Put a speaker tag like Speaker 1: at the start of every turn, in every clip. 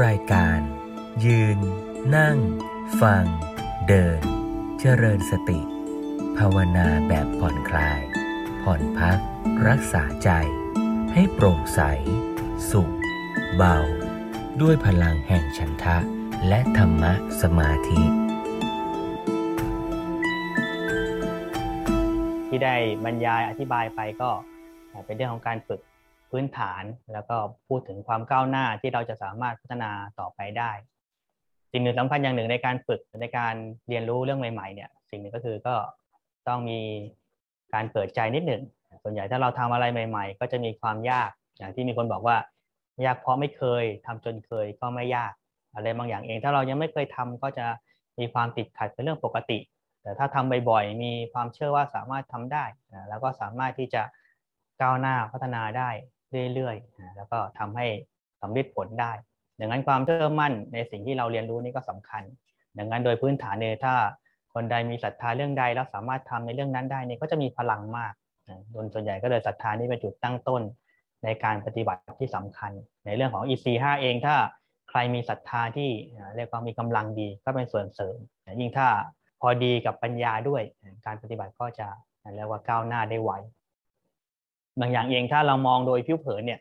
Speaker 1: รายการ ยืน นั่ง ฟัง เดิน เจริญสติ ภาวนาแบบผ่อนคลาย ผ่อนพัก รักษาใจ ให้โปร่งใส สุข เบา ด้วยพลังแห่งฉันทะ และธรรมะสมาธิ
Speaker 2: ที่ได้บรรยายอธิบายไปก็เป็นเรื่องของการฝึก พื้นฐานแล้วก็พูดถึงความก้าวหน้าที่เราจะสามารถพัฒนาต่อไปได้ สิ่งหนึ่งสำคัญอย่างหนึ่งในการฝึกในการเรียนรู้เรื่องใหม่ๆเนี่ยสิ่งหนึ่งก็คือก็ต้องมีการเปิดใจนิดหนึ่งส่วนใหญ่ถ้าเราทำอะไรใหม่ ๆ ก็จะมีความยากอย่างที่มีคนบอกว่ายากเพราะไม่เคยทำจนเคยก็ไม่ยากอะไรบางอย่างเอง ถ้าเรายังไม่เคยทำก็จะมีความติดขัดเป็นเรื่องปกติ แต่ถ้าทำบ่อยๆมีความเชื่อว่าสามารถทำได้ แล้วก็สามารถที่จะก้าวหน้าพัฒนาได้ เรื่อยๆ แล้วก็ทำให้สำเร็จผลได้ ดังนั้นความเชื่อมั่นในสิ่งที่เราเรียนรู้นี่ก็สำคัญ ดังนั้นโดยพื้นฐานเนี่ยถ้าคนใดมีศรัทธาเรื่องใดแล้วสามารถทำในเรื่องนั้นได้เนี่ยก็จะมีพลังมากโดยส่วนใหญ่ก็เลยศรัทธานี่เป็นจุดตั้งต้นในการปฏิบัติที่สำคัญ ในเรื่องของ EC5 เองถ้าใครมีศรัทธาที่เรียกว่ามีกำลังดีก็เป็นส่วนเสริม ยิ่งถ้าพอดีกับปัญญาด้วยการปฏิบัติก็จะเรียกว่าก้าวหน้าได้ไว บางอย่างเองถ้าเรามองโดยผิวเผินเนี่ย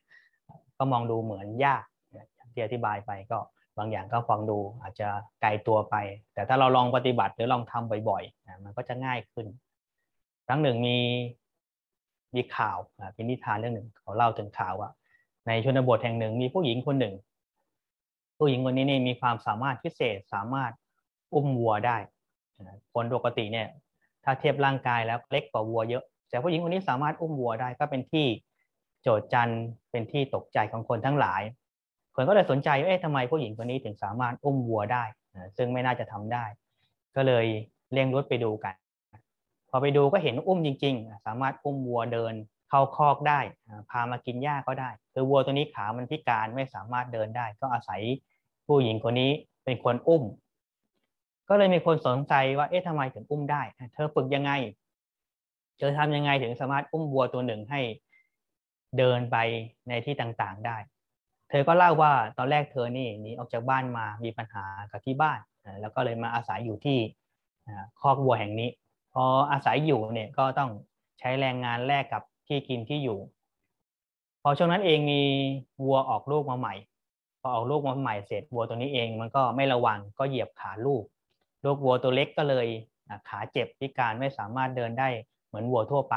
Speaker 2: ก็มองดูเหมือนยากที่อธิบายไปก็บางอย่างก็ฟังดูอาจจะไกลตัวไป แต่ถ้าเราลองปฏิบัติหรือลองทำบ่อยๆมันก็จะง่ายขึ้น ครั้งหนึ่งมีมีข่าวเป็นนิทานเรื่องหนึ่งเขาเล่าถึงข่าวว่า ในชนบทแห่งหนึ่งมีผู้หญิงคนหนึ่ง ผู้หญิงคนนี้นี่มีความสามารถพิเศษสามารถอุ้มวัวได้คนปกติเนี่ย ถ้าเทียบร่างกายแล้วเล็กกว่าวัวเยอะ แต่ผู้หญิงคนนี้สามารถอุ้มวัวได้ก็เป็นที่โจดจันเป็นที่ตกใจของคนทั้งหลาย คนก็เลยสนใจว่าเอ๊ะทำไมผู้หญิงคนนี้ถึงสามารถอุ้มวัวได้ซึ่งไม่น่าจะทำได้ ก็เลยเลี้ยงรถไปดูกัน พอไปดูก็เห็นอุ้มจริง ๆ สามารถอุ้มวัวเดินเข้าคอกได้ พามากินหญ้าก็ได้ คือวัวตัวนี้ขามันพิการไม่สามารถเดินได้ ก็อาศัยผู้หญิงคนนี้เป็นคนอุ้ม ก็เลยมีคนสนใจว่าเอ๊ะทำไมถึงอุ้มได้ เธอฝึกยังไง เธอทำยังไงถึงสามารถอุ้มวัวตัวหนึ่งให้เดินไปในที่ต่างๆได้ เธอก็เล่าว่าตอนแรกเธอนี่หนีออกจากบ้านมามีปัญหากับที่บ้าน แล้วก็เลยมาอาศัยอยู่ที่คอกวัวแห่งนี้ พออาศัยอยู่เนี่ยก็ต้องใช้แรงงานแลกกับที่กินที่อยู่ พอช่วงนั้นเองมีวัวออกลูกมาใหม่ พอออกลูกมาใหม่เสร็จวัวตัวนี้เองมันก็ไม่ระวังก็เหยียบขาลูก ลูกวัวตัวเล็กก็เลยขาเจ็บพิการไม่สามารถเดินได้ เหมือนวัวทั่วไป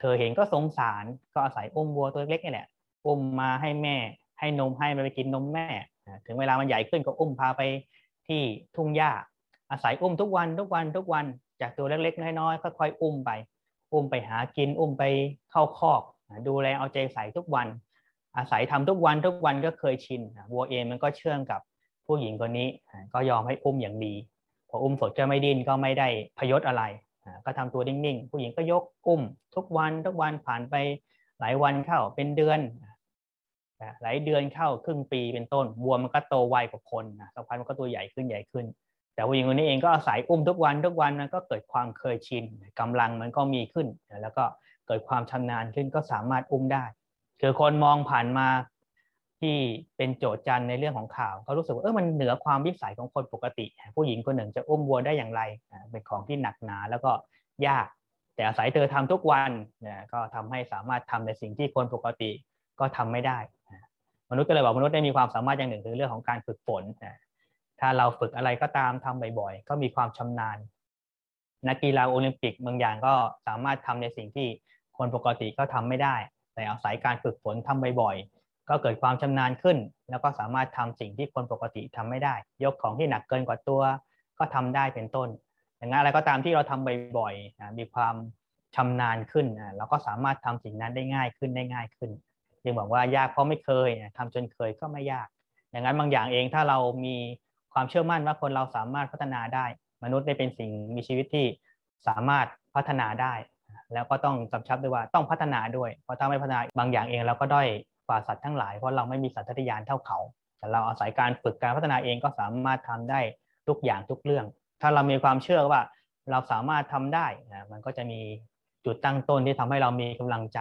Speaker 2: เธอเห็นก็สงสารก็อาศัยอุ้มวัวตัวเล็กนี่แหละอุ้มมาให้แม่ ให้นมให้มันไปกินนมแม่ ถึงเวลามันใหญ่ขึ้นก็อุ้มพาไปที่ทุ่งหญ้า อาศัยอุ้มทุกวันทุกวันทุกวันจากตัวเล็กๆน้อยๆค่อยๆอุ้มไป อุ้มไปหากินอุ้มไปเข้าคอก ดูแลเอาใจใส่ทุกวัน อาศัยทำทุกวันทุกวันก็เคยชินวัวเองมันก็เชื่องกับผู้หญิงคนนี้ก็ยอมให้อุ้มอย่างดีพออุ้มสดจะไม่ดิ้นก็ไม่ได้พยศอะไร ก็ทำตัวนิ่งๆ ผู้หญิงก็ยกอุ้ม ทุกวันทุกวันผ่านไปหลายวันเข้าเป็นเดือนหลายเดือนเข้าครึ่งปีเป็นต้นวัวมันก็โตไวกว่าคนนะสักพักมันก็ตัวใหญ่ขึ้นใหญ่ขึ้น แต่ผู้หญิงคนนี้เองก็อาศัยอุ้มทุกวันทุกวันมันก็เกิดความเคยชินกำลังมันก็มีขึ้น แล้วก็เกิดความชำนาญขึ้นก็สามารถอุ้มได้คือคนมองผ่านมา ที่เป็นโจทย์จันในเรื่องของข่าวก็รู้สึกว่าเออมันเหนือความวิสัยของคนปกติ ผู้หญิงคนหนึ่งจะอุ้มวัวได้อย่างไรเป็นของที่หนักหนาแล้วก็ยาก แต่อาศัยเธอทำทุกวันนี่ยก็ทำให้สามารถทำในสิ่งที่คนปกติก็ทำไม่ได้ มนุษย์ก็เลยบอกมนุษย์ได้มีความสามารถอย่างหนึ่งคือเรื่องของการฝึกฝนถ้าเราฝึกอะไรก็ตามทำบ่อยๆ ก็มีความชำนาญ นักกีฬาโอลิมปิกบางอย่างก็สามารถทำในสิ่งที่คนปกติก็ทำไม่ได้ แต่อาศัยการฝึกฝนทำบ่อยๆ ก็เกิดความชำนาญขึ้น แล้วก็สามารถทำสิ่งที่คนปกติทำไม่ได้ ยกของที่หนักเกินกว่าตัว ก็ทำได้เป็นต้น อย่างนั้นอะไรก็ตามที่เราทำบ่อยๆมีความชำนาญขึ้นเราก็สามารถทำสิ่งนั้นได้ง่ายขึ้นได้ง่ายขึ้นยังบอกว่ายากเพราะไม่เคยทำจนเคยก็ไม่ยาก อย่างนั้นบางอย่างเองถ้าเรามีความเชื่อมั่นว่าคนเราสามารถพัฒนาได้ มนุษย์ได้เป็นสิ่งมีชีวิตที่สามารถพัฒนาได้ แล้วก็ต้องกำชับด้วยว่าต้องพัฒนาด้วย เพราะถ้าไม่พัฒนาบางอย่างเองเราก็ด้อย กว่าสัตว์ทั้งหลายเพราะเราไม่มีสัตว์ทยานเท่าเขา แต่เราอาศัยการฝึกการพัฒนาเองก็สามารถทำได้ทุกอย่างทุกเรื่อง ถ้าเรามีความเชื่อว่าเราสามารถทำได้นะมันก็จะมีจุดตั้งต้นที่ทำให้เรามีกำลังใจ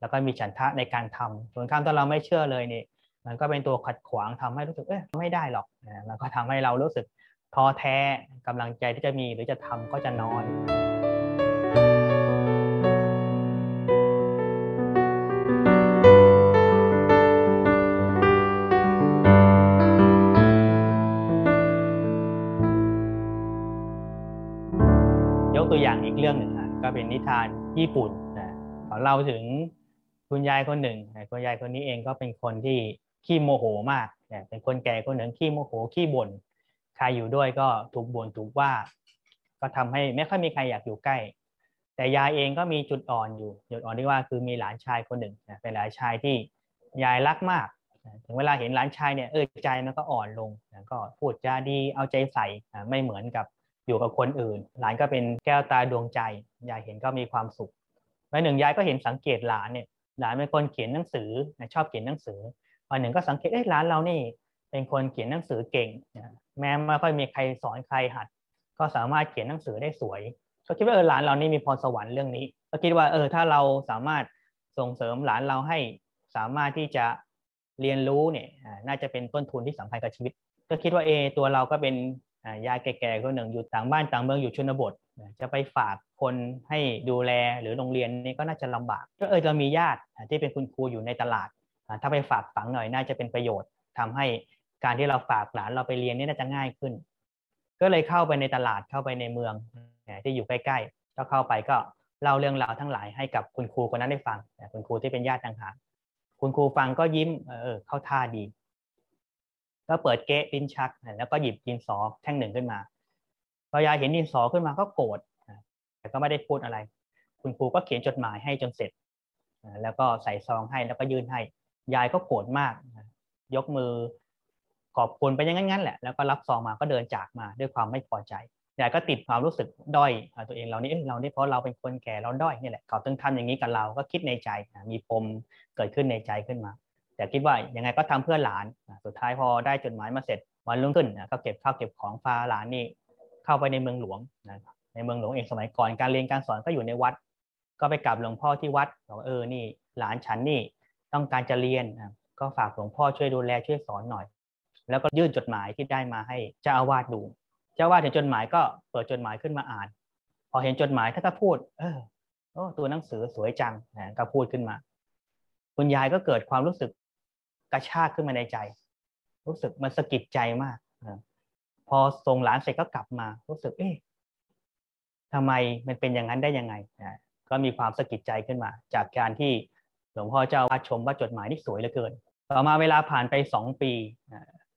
Speaker 2: แล้วก็มีฉันทะในการทำส่วนข้ามถ้าเราไม่เชื่อเลยนี่มันก็เป็นตัวขัดขวางทำให้รู้สึกเอ๊ะไม่ได้หรอกนะมันก็ทำให้เรารู้สึกท้อแท้กำลังใจที่จะมีหรือจะทำก็จะน้อย ตัวอย่างอีกเรื่องหนึ่งก็เป็นนิทานญี่ปุ่นนะขอเล่าถึงคุณยายคนหนึ่งคุณยายคนนี้เองก็เป็นคนที่ขี้โมโหมากเป็นคนแก่คนหนึ่งขี้โมโหขี้บ่นใครอยู่ด้วยก็ถูกบ่นถูกว่า ก็ทำให้ไม่ค่อยมีใครอยากอยู่ใกล้ แต่ยายเองก็มีจุดอ่อนอยู่จุดอ่อนที่ว่าคือมีหลานชายคนหนึ่งเป็นหลานชายที่ยายรักมากถึงเวลาเห็นหลานชายเนี่ยเออใจมันก็อ่อนลงก็พูดจาดีเอาใจใส่ไม่เหมือนกับ อยู่กับคนอื่น หลานก็เป็นแก้วตาดวงใจยายเห็นก็มีความสุขวันหนึ่งยายก็เห็นสังเกตหลานเนี่ยหลานเป็นคนเขียนหนังสือชอบเขียนหนังสือวันหนึ่งก็สังเกตเอ้หลานเรานี่เป็นคนเขียนหนังสือเก่งแม้ไม่ค่อยมีใครสอนใครหัด ก็สามารถเขียนหนังสือได้สวย ก็คิดว่าเออหลานเรานี่มีพรสวรรค์เรื่องนี้ ก็คิดว่าเออถ้าเราสามารถส่งเสริมหลานเราให้สามารถที่จะเรียนรู้เนี่ยน่าจะเป็นต้นทุนที่สำคัญกับชีวิต ก็คิดว่าเอตัวเราก็เป็น ยายแก่ๆคนหนึ่งอยู่ต่างบ้านต่างเมืองอยู่ชนบท จะไปฝากคนให้ดูแลหรือโรงเรียนนี่ก็น่าจะลำบาก ก็เออจะมีญาติที่เป็นคุณครูอยู่ในตลาด ถ้าไปฝากฝังหน่อยน่าจะเป็นประโยชน์ทำให้การที่เราฝากหลานเราไปเรียนนี่น่าจะง่ายขึ้น ก็เลยเข้าไปในตลาดเข้าไปในเมืองที่อยู่ใกล้ๆก็เข้าไปก็เล่าเรื่องราวทั้งหลายให้กับคุณครูคนนั้นได้ฟังคุณครูที่เป็นญาติต่างหากคุณครูฟังก็ยิ้มเออเข้าท่าดี ก็เปิดเก๊ดินชัก แล้วก็หยิบดินสอแท่งหนึ่งขึ้นมาพอยายเห็นดินสอขึ้นมาก็โกรธแต่ก็ไม่ได้พูดอะไร คุณครูก็เขียนจดหมายให้จนเสร็จ แล้วก็ใส่ซองให้แล้วก็ยื่นให้ ยายก็โกรธมาก ยกมือขอบคุณไปอย่างนั้นแหละ แล้วก็รับซองมาก็เดินจากมาด้วยความไม่พอใจ ยายก็ติดความรู้สึกด้อยตัวเองเรานี่เรานี่เพราะเราเป็นคนแก่เราด้อยนี่แหละ เขาต้องทำอย่างนี้กับเรา ก็คิดในใจ มีปมเกิดขึ้นในใจขึ้นมา แต่คิดว่ายังไงก็ทำเพื่อหลาน สุดท้ายพอได้จดหมายมาเสร็จวันรุ่งขึ้นก็เก็บข้าวเก็บของพาหลานนี่เข้าไปในเมืองหลวงในเมืองหลวงเองสมัยก่อนการเรียนการสอนก็อยู่ในวัด ก็ไปกราบหลวงพ่อที่วัดบอกเออนี่ หลานฉันนี่ต้องการจะเรียนก็ฝากหลวงพ่อช่วยดูแลช่วยสอนหน่อย แล้วก็ยื่นจดหมายที่ได้มาให้เจ้าอาวาสดู เจ้าอาวาสเห็นจดหมายก็เปิดจดหมายขึ้นมาอ่าน พอเห็นจดหมายท่านก็พูด เออโอ้ตัวหนังสือสวยจังก็พูดขึ้นมา คุณยายก็เกิดความรู้สึก กระชากขึ้นมาในใจ รู้สึกมันสะกิดใจมากพอส่งหลานเสร็จก็กลับมา รู้สึก เอ๊ะทำไมมันเป็นอย่างนั้นได้ยังไงก็มีความสะกิดใจขึ้นมา จากการที่หลวงพ่อเจ้าวาชมว่าจดหมายนี่สวยเหลือเกิน ต่อมาเวลาผ่านไปสองปี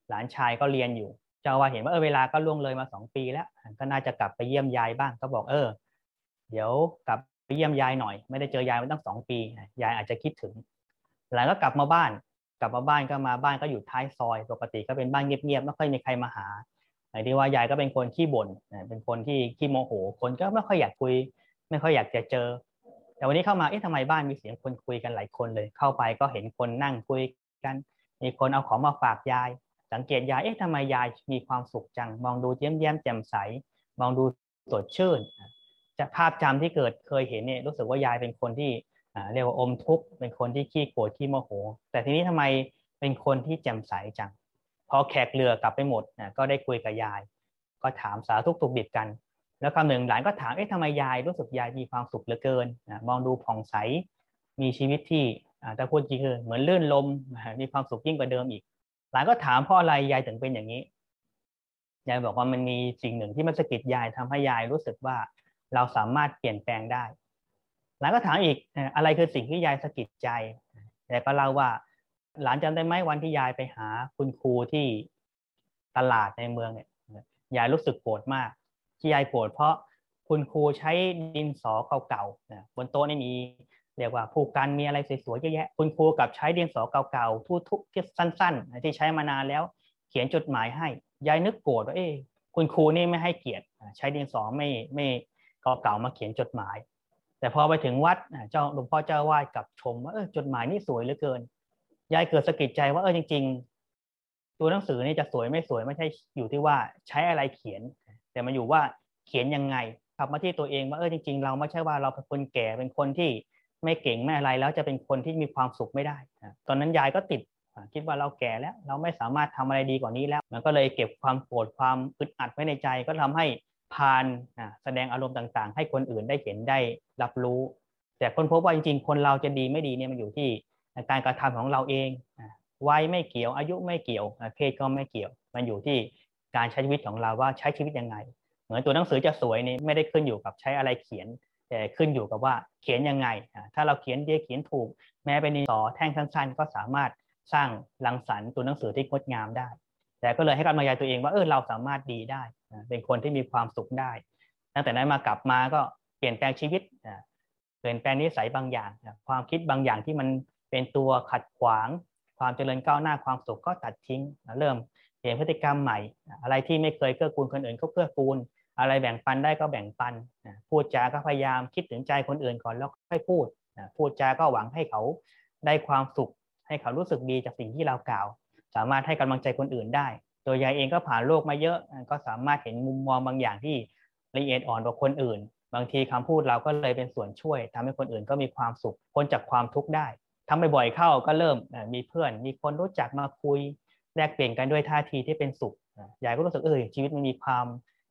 Speaker 2: หลานชายก็เรียนอยู่ เจ้าว่าเห็นว่าเออเวลาก็ล่วงเลยมาสองปีแล้ว ก็น่าจะกลับไปเยี่ยมยายบ้าง ก็บอกเออ เดี๋ยวกลับไปเยี่ยมยายหน่อย ไม่ได้เจอยายมาตั้งสองปี ยายอาจจะคิดถึง หลานก็กลับมาบ้าน กลับมาบ้านก็มาบ้านก็อยู่ท้ายซอย ปกติก็เป็นบ้านเงียบๆไม่ค่อยมีใครมาหาหมายที่ว่ายายก็เป็นคนขี้บ่นเป็นคนที่ขี้โมโห คนก็ไม่ค่อยอยากคุย ไม่ค่อยอยากจะเจอ แต่วันนี้เข้ามาเอ๊ะทำไมบ้านมีเสียงคนคุยกันหลายคนเลย เข้าไปก็เห็นคนนั่งคุยกัน มีคนเอาของมาฝากยาย สังเกตยายเอ๊ะทำไมยายมีความสุขจัง มองดูเย้มแย้มแจ่มใส มองดูสดชื่นจะภาพจำที่เกิดเคยเห็นเนี่ยรู้สึกว่ายายเป็นคนที่ เรียกว่าอมทุกข์เป็นคนที่ขี้โกรธขี้โมโห แต่ทีนี้ทำไมเป็นคนที่แจ่มใสจังพอแขกเรือกลับไปหมดนะก็ได้คุยกับยาย ก็ถามสาทุกตุกดิบกัน แล้วคำหนึ่งหลานก็ถามเอ๊ะทำไมยายรู้สึกยายมีความสุขเหลือเกินนะมองดูผ่องใสมีชีวิตที่ถ้าพูดจริงคือเหมือนลื่นลมมีความสุขยิ่งกว่าเดิมอีก หลานก็ถามเพราะอะไรยายถึงเป็นอย่างนี้ยายบอกว่ามันมีสิ่งหนึ่งที่มันสะกิดยายทำให้ยายรู้สึกว่าเราสามารถเปลี่ยนแปลงได้ หลานก็ถามอีกอะไรคือสิ่งที่ยายสะกิดใจยายก็เล่าว่า หลานจำได้ไหมวันที่ยายไปหาคุณครูที่ตลาดในเมืองเนี่ยยายรู้สึกโกรธมาก ที่ยายโกรธเพราะคุณครูใช้ดินสอเก่าๆบนโต๊ะนี่มีเรียกว่าผูกกันมีอะไรสวยๆเยอะแยะ คุณครูกับใช้ดินสอเก่าๆทุกๆที่สั้น ๆ ที่ใช้มานานแล้ว เขียนจดหมายให้ยายนึกโกรธว่าเอ้คุณครูนี่ไม่ให้เกียรติ ใช้ดินสอไม่ไม่เก่าๆมาเขียนจดหมาย แต่พอไปถึงวัดเจ้าหลวงพ่อเจ้าวาดกับชมว่าเออจดหมายนี่สวยเหลือเกินยายเกิดสะกิดใจว่าเออจริง ๆ ตัวหนังสือนี่จะสวยไม่สวยไม่ใช่อยู่ที่ว่าใช้อะไรเขียน แต่มันอยู่ว่าเขียนยังไงกลับมาที่ตัวเองว่าเออจริง ๆ เราไม่ใช่ว่าเราเป็นคนแก่เป็นคนที่ไม่เก่งไม่อะไรแล้วจะเป็นคนที่มีความสุขไม่ได้ ตอนนั้นยายก็ติดคิดว่าเราแก่แล้ว เราไม่สามารถทำอะไรดีกว่านี้แล้ว มันก็เลยเก็บความโกรธความอึดอัดไว้ในใจก็ทำให้ พานแสดงอารมณ์ต่างๆ ให้คนอื่นได้เห็นได้รับรู้ แต่คนพบว่าจริงๆ คนเราจะดีไม่ดีเนี่ยมันอยู่ที่การกระทำของเราเองวัยไม่เกี่ยว อายุไม่เกี่ยว เพศก็ไม่เกี่ยว มันอยู่ที่การใช้ชีวิตของเราว่าใช้ชีวิตยังไง เหมือนตัวหนังสือจะสวยนี่ไม่ได้ขึ้นอยู่กับใช้อะไรเขียน แต่ขึ้นอยู่กับว่าเขียนยังไง ถ้าเราเขียนดีเขียนถูก แม้เป็นต่อแท่งสั้นๆ ก็สามารถสร้างรังสรรค์ตัวหนังสือที่งดงามได้ แต่ก็เลยให้กำลังใจตัวเองว่าเออเราสามารถดีได้ เป็นคนที่มีความสุขได้ ตั้งแต่นั้นมากลับมาก็เปลี่ยนแปลงชีวิตเปลี่ยนแปลงนิสัยบางอย่าง ความคิดบางอย่างที่มันเป็นตัวขัดขวาง ความเจริญก้าวหน้าความสุขก็ตัดทิ้ง เริ่มเปลี่ยนพฤติกรรมใหม่ อะไรที่ไม่เคยเกื้อกูลคนอื่นก็เกื้อกูล อะไรแบ่งปันได้ก็แบ่งปัน พูดจาก็พยายามคิดถึงใจคนอื่นก่อนแล้วค่อยพูด พูดจาก็หวังให้เขาได้ความสุข ให้เขารู้สึกดีจากสิ่งที่เรากล่าว สามารถให้กำลังใจคนอื่นได้ ตัวยายเองก็ผ่านโลกมาเยอะ ก็สามารถเห็นมุมมองบางอย่างที่ละเอียดอ่อนกว่าคนอื่น บางทีคำพูดเราก็เลยเป็นส่วนช่วยทำให้คนอื่นก็มีความสุขพ้นจากความทุกข์ได้ทำบ่อยๆเข้าก็เริ่มมีเพื่อน มีคนรู้จักมาคุยแลกเปลี่ยนกันด้วยท่าทีที่เป็นสุขยายก็รู้สึกเออชีวิตมันมีความ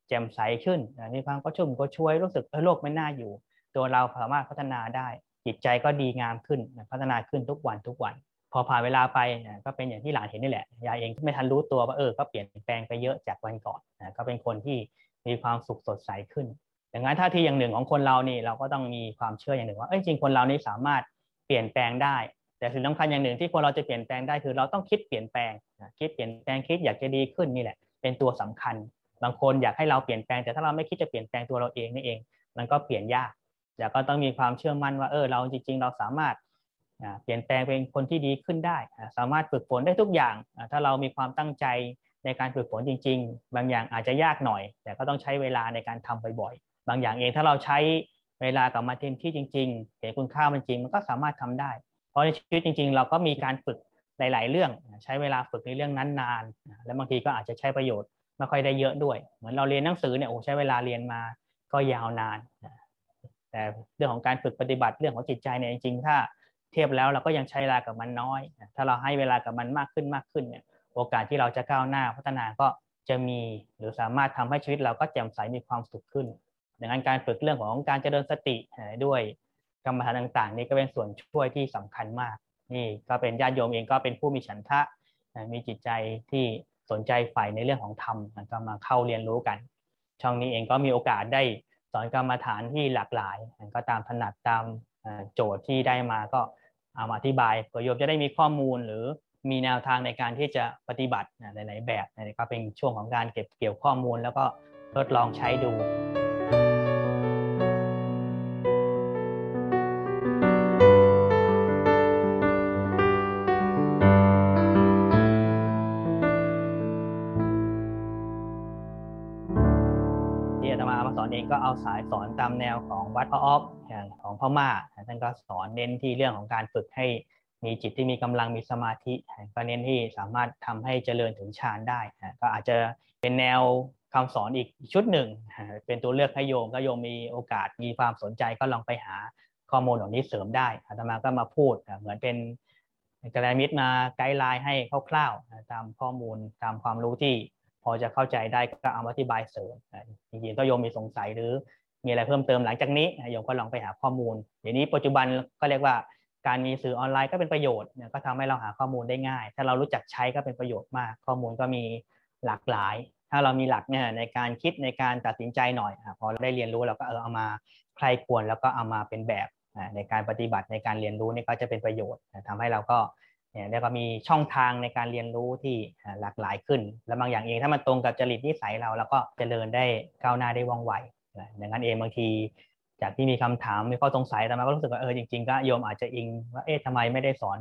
Speaker 2: แจ่มใสขึ้นมีความก็ชุ่มก็ช่วยรู้สึกเออโลกไม่น่าอยู่ ตัวเราสามารถพัฒนาได้ จิตใจก็ดีงามขึ้นพัฒนาขึ้นทุกวันทุกวัน พอผ่านเวลาไปก็เป็นอย่างที่หลานเห็นนี่แหละ ยายเองไม่ทันรู้ตัวว่าเออ ก็เปลี่ยนแปลงไปเยอะจากวันก่อนก็เป็นคนที่มีความสุขสดใสขึ้นดังนั้นท่าทีอย่างหนึ่งของคนเรานี่เราก็ต้องมีความเชื่ออย่างหนึ่งว่าเออจริงคนเรานี่สามารถเปลี่ยนแปลงได้ แต่สิ่งสำคัญอย่างหนึ่งที่คนเราจะเปลี่ยนแปลงได้คือเราต้องคิดเปลี่ยนแปลงคิดเปลี่ยนแปลงคิดอยากจะดีขึ้นนี่แหละ เป็นตัวสำคัญ บางคนอยากให้เราเปลี่ยนแปลงแต่ถ้าเราไม่คิดจะเปลี่ยนแปลงตัวเราเองนี่เอง มันก็เปลี่ยนยากแต่ก็ต้องมีความเชื่อมั่นว่าเออเราจริง ๆ เราสามารถ เปลี่ยนแปลงเป็นคนที่ดีขึ้นได้ สามารถฝึกฝนได้ทุกอย่าง ถ้าเรามีความตั้งใจในการฝึกฝนจริง ๆ บางอย่างอาจจะยากหน่อย แต่ก็ต้องใช้เวลาในการทำบ่อยๆ บางอย่างเองถ้าเราใช้เวลากับมาเต็มที่จริง ๆ เห็นคุณค่ามันจริง มันก็สามารถทำได้ เพราะในชีวิตจริง ๆ เราก็มีการฝึกหลาย ๆ เรื่อง ใช้เวลาฝึกในเรื่องนั้นนาน และบางทีก็อาจจะใช้ประโยชน์ไม่ค่อยได้เยอะด้วย เหมือนเราเรียนหนังสือเนี่ยโอ้ใช้เวลาเรียนมาก็ยาวนาน แต่เรื่องของการฝึกปฏิบัติเรื่องของจิตใจเนี่ยจริงๆ ถ้า เทียบแล้วเราก็ยังใช้เวลากับมันน้อย ถ้าเราให้เวลากับมันมากขึ้นมากขึ้นเนี่ยโอกาสที่เราจะก้าวหน้าพัฒนาก็จะมีหรือสามารถทำให้ชีวิตเราก็แจ่มใสมีความสุขขึ้นดังนั้นการฝึกเรื่องของการเจริญสติด้วยกรรมฐานต่างๆ นี่ก็เป็นส่วนช่วยที่สำคัญมาก นี่ก็เป็นญาติโยมเองก็เป็นผู้มีฉันทะมีจิตใจที่สนใจใฝ่ในเรื่องของธรรมก็มาเข้าเรียนรู้กัน ช่องนี้เองก็มีโอกาสได้สอนกรรมฐานที่หลากหลาย ก็ตามถนัดตาม โจทย์ที่ได้มาก็เอามาอธิบายเพื่อโยมจะได้มีข้อมูลหรือมีแนวทางในการที่จะปฏิบัติหลายๆแบบนี่ก็เป็นช่วงของการเก็บเกี่ยวข้อมูล แล้วก็ทดลองใช้ดูที่จะมาสอนเองก็เอาสายสอนตามแนวของวัดพระออ ของพ่อมาท่านก็สอนเน้นที่เรื่องของการฝึกให้มีจิตที่มีกำลังมีสมาธิ ก็เน้นที่สามารถทำให้เจริญถึงฌานได้ก็อาจจะเป็นแนวคำสอนอีกชุดหนึ่ง เป็นตัวเลือกให้โยมก็โยมมีโอกาสมีความสนใจก็ลองไปหาข้อมูลเหล่านี้เสริมได้อาตมาก็มาพูดเหมือนเป็นกระมิตรมาไกด์ไลน์ให้คร่าวๆตามข้อมูลตามความรู้ที่พอจะเข้าใจได้ก็เอาอธิบายเสริมจริงๆก็โยมมีสงสัยหรือ มีอะไรเพิ่มเติมหลังจากนี้โยมก็ลองไปหาข้อมูลเดี๋ยวนี้ปัจจุบันก็เรียกว่าการมีสื่อออนไลน์ก็เป็นประโยชน์ก็ทำให้เราหาข้อมูลได้ง่าย ถ้าเรารู้จักใช้ก็เป็นประโยชน์มาก ข้อมูลก็มีหลากหลาย ถ้าเรามีหลักเนี่ยในการคิดในการตัดสินใจหน่อยพอเราได้เรียนรู้เราก็เออเอามาใครควรแล้วก็เอามาเป็นแบบในการปฏิบัติในการเรียนรู้นี่ก็จะเป็นประโยชน์ทำให้เราก็เนี่ยแล้วก็มีช่องทางในการเรียนรู้ที่หลากหลายขึ้น แล้วบางอย่างเองถ้ามันตรงกับจริตนิสัยเรา แล้วก็เจริญได้ก้าวหน้าได้ว่องไว ดังนั้นเองบางที จากที่มีคำถามมีข้อสงสัยแต่มาก็รู้สึกว่าเออจริงๆก็โยมอาจจะอิงว่าเอ๊ะทำไมไม่ได้สอน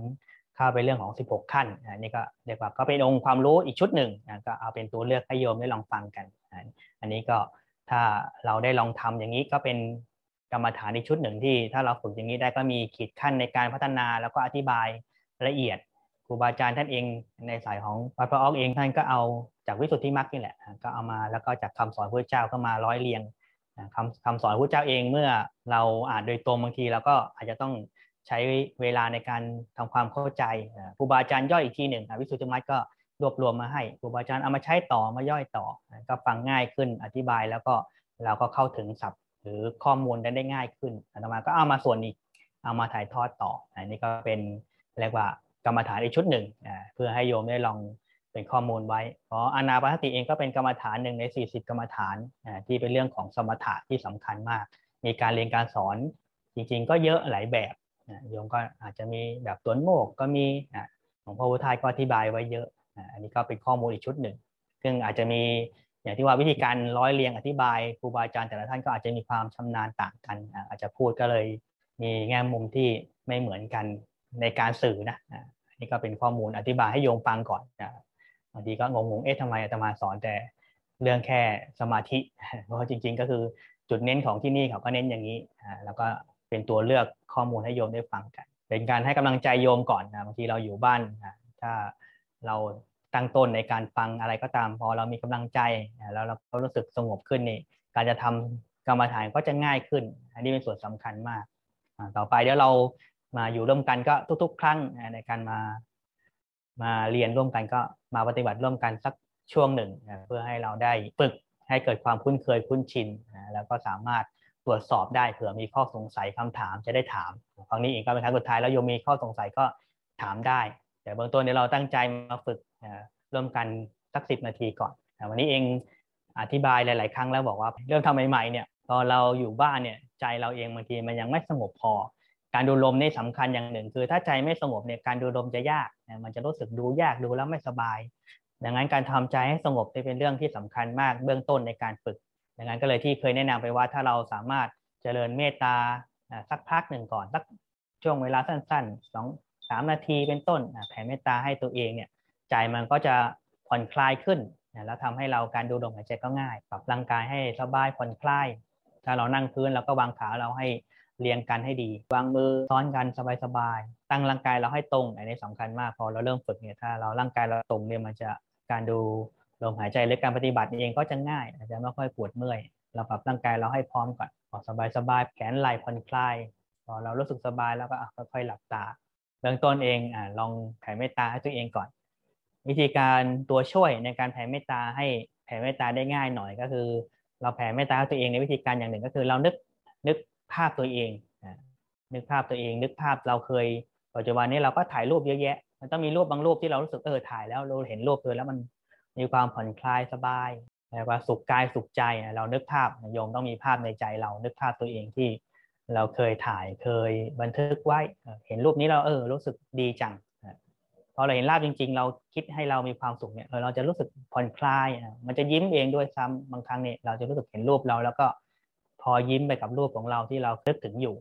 Speaker 2: เข้าไปเรื่องของ 16 ขั้นนี่ก็เรียกว่าก็เป็นองค์ความรู้อีกชุดหนึ่งก็เอาเป็นตัวเลือกให้โยมได้ลองฟังกัน อันนี้ก็ถ้าเราได้ลองทำอย่างนี้ก็เป็นกรรมฐานอีกชุดหนึ่งที่ ถ้าเราฝึกอย่างนี้ได้ก็มีขีดขั้นในการพัฒนาแล้วก็อธิบายละเอียดครูบาอาจารย์ท่านเองในสายของวัดพระออกเองท่านก็เอาจากวิสุทธิมรรคนี่แหละ ก็เอามาแล้วก็จากคำสอนพระเจ้าก็มาร้อยเรียง คำคำสอนพระเจ้าเองเมื่อเราอ่านโดยตรงบางทีเราก็อาจจะต้องใช้เวลาในการทำความเข้าใจครูบาอาจารย์ย่อยอีกทีหนึ่งวิสุทธิมัตก็รวบรวมมาให้ครูบาอาจารย์เอามาใช้ต่อมาย่อยต่อ ก็ฟังง่ายขึ้นอธิบายแล้วก็เราก็เข้าถึงศัพท์หรือข้อมูลได้ได้ง่ายขึ้นอาตมาก็เอามาส่วนอีกเอามาถ่ายทอดต่ออันนี้ก็เป็นเรียกว่ากรรมฐานอีกชุดหนึ่งเพื่อให้โยมได้ลอง เป็นข้อมูลไว้ เพราะอนาปานสติเองก็เป็นกรรมฐานหนึ่งใน 40 กรรมฐานที่เป็นเรื่องของสมถะที่สำคัญมาก มีการเรียนการสอนจริง ๆ ก็เยอะหลายแบบโยมก็อาจจะมีแบบตัวโมกก็มีของพระพุทธทาสก็อธิบายไว้เยอะ อันนี้ก็เป็นข้อมูลอีกชุดหนึ่ง ซึ่งอาจจะมีอย่างที่ว่าวิธีการร้อยเรียงอธิบายครูบาอาจารย์แต่ละท่านก็อาจจะมีความชำนาญต่างกัน อาจจะพูดก็เลยมีแง่มุมที่ไม่เหมือนกันในการสื่อนะนี่ก็เป็นข้อมูลอธิบายให้โยมฟังก่อน บางทีก็งงๆ เอ๊ะทำไมอาตมาสอนแต่เรื่องแค่สมาธิ เพราะจริง ๆ ก็คือจุดเน้นของที่นี่เขาก็เน้นอย่างนี้ แล้วก็เป็นตัวเลือกข้อมูลให้โยมได้ฟังกัน เป็นการให้กำลังใจโยมก่อนนะ บางทีเราอยู่บ้านถ้าเราตั้งต้นในการฟังอะไรก็ตาม พอเรามีกำลังใจ แล้วเราก็รู้สึกสงบขึ้นนี่ การจะทำกรรมฐานก็จะง่ายขึ้น อันนี้เป็นส่วนสำคัญมาก ต่อไปเดี๋ยวเรามาอยู่ร่วมกันก็ทุก ๆ ครั้งในการมา มาเรียนร่วมกันก็มาปฏิบัติร่วมกันสักช่วงหนึ่งเพื่อให้เราได้ฝึกให้เกิดความคุ้นเคยคุ้นชินแล้วก็สามารถตรวจสอบได้เผื่อมีข้อสงสัยคำถามจะได้ถามครั้งนี้เองก็เป็นครั้งสุดท้ายแล้วโยมมีข้อสงสัยก็ถามได้ แต่เบื้องต้นเดี๋ยเราตั้งใจมาฝึกร่วมกันสักสิบนาทีก่อนวันนี้เองอธิบายหลาย ๆ ครั้งแล้วบอกว่าเริ่มทำใหม่ๆเนี่ยพอเราอยู่บ้านเนี่ยใจเราเองบางทีมันยังไม่สงบพอ การดูลมนี่สำคัญอย่างหนึ่ง คือถ้าใจไม่สงบเนี่ยการดูลมจะยากมันจะรู้สึกดูยากดูแล้วไม่สบาย ดังนั้นการทำใจให้สงบเป็นเรื่องที่สำคัญมากเบื้องต้นในการฝึก ดังนั้นก็เลยที่เคยแนะนำไปว่าถ้าเราสามารถเจริญเมตตาสักพักหนึ่งก่อนสักช่วงเวลาสั้นๆสองสามนาทีเป็นต้นแผ่เมตตาให้ตัวเองเนี่ยใจมันก็จะผ่อนคลายขึ้นแล้วทำให้เราการดูลมหายใจก็ง่าย ปรับร่างกายให้สบายผ่อนคลาย ถ้าเรานั่งพื้นเราก็วางขาเราให้ เรียงกันให้ดี วางมือซ้อนกันสบายๆ ตั้งร่างกายเราให้ตรง อันนี้สำคัญมาก พอเราเริ่มฝึกเนี่ย ถ้าเราร่างกายเราตรงเนี่ยมันจะการดูลมหายใจหรือการปฏิบัติเองก็จะง่าย อาจจะไม่ค่อยปวดเมื่อย เราปรับร่างกายเราให้พร้อมก่อนพอกสบายๆ แขนไหล่ผ่อนคลาย พอเรารู้สึกสบายแล้วก็ค่อยๆหลับตา เบื้องต้นเองอลองแผ่เมตตาให้ตัวเองก่อน วิธีการตัวช่วยในการแผ่เมตตาให้แผ่เมตตาได้ง่ายหน่อยก็คือ เราแผ่เมตตาตัวเองในวิธีการอย่างหนึ่งก็คือเรานึกนึก ภาพตัวเองนึกภาพตัวเอง นึกภาพเราเคยปัจจุบันนี้เราก็ถ่ายรูปเยอะแยะ มันต้องมีรูปบางรูปที่เรารู้สึกเออถ่ายแล้วเราเห็นรูปเธอแล้วมันมีความผ่อนคลายสบายแล้วว่าสุขกายสุขใจเรานึกภาพโยมต้องมีภาพในใจเรา นึกภาพตัวเองที่เราเคยถ่ายเคยบันทึกไว้เห็นรูปนี้เราเออรู้สึกดีจังพอเราเห็นภาพจริง ๆ เราคิดให้เรามีความสุขเนี่ยเราจะรู้สึกผ่อนคลายมันจะยิ้มเองด้วยซ้ำบางครั้งเนี่ยเราจะรู้สึกเห็นรูปเราแล้วก็ พอยิ้มไปกับรูปของเราที่เราคิดถึงอยู่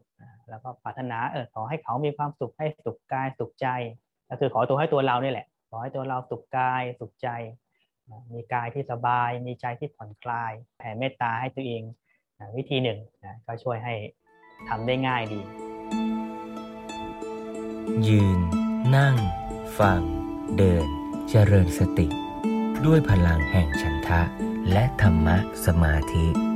Speaker 2: แล้วก็ปรารถนาเออขอให้เขามีความสุขให้สุขกายสุขใจ ก็คือขอตัวให้ตัวเรานี่แหละ ขอให้ตัวเราสุขกายสุขใจ มีกายที่สบาย มีใจที่ผ่อนคลาย แผ่เมตตาให้ตัวเองวิธีหนึ่งนะก็ช่วยให้ทำได้ง่ายดี
Speaker 1: ยืน นั่ง ฟัง เดิน เจริญสติ ด้วยพลังแห่งฉันทะ และธรรมะสมาธิ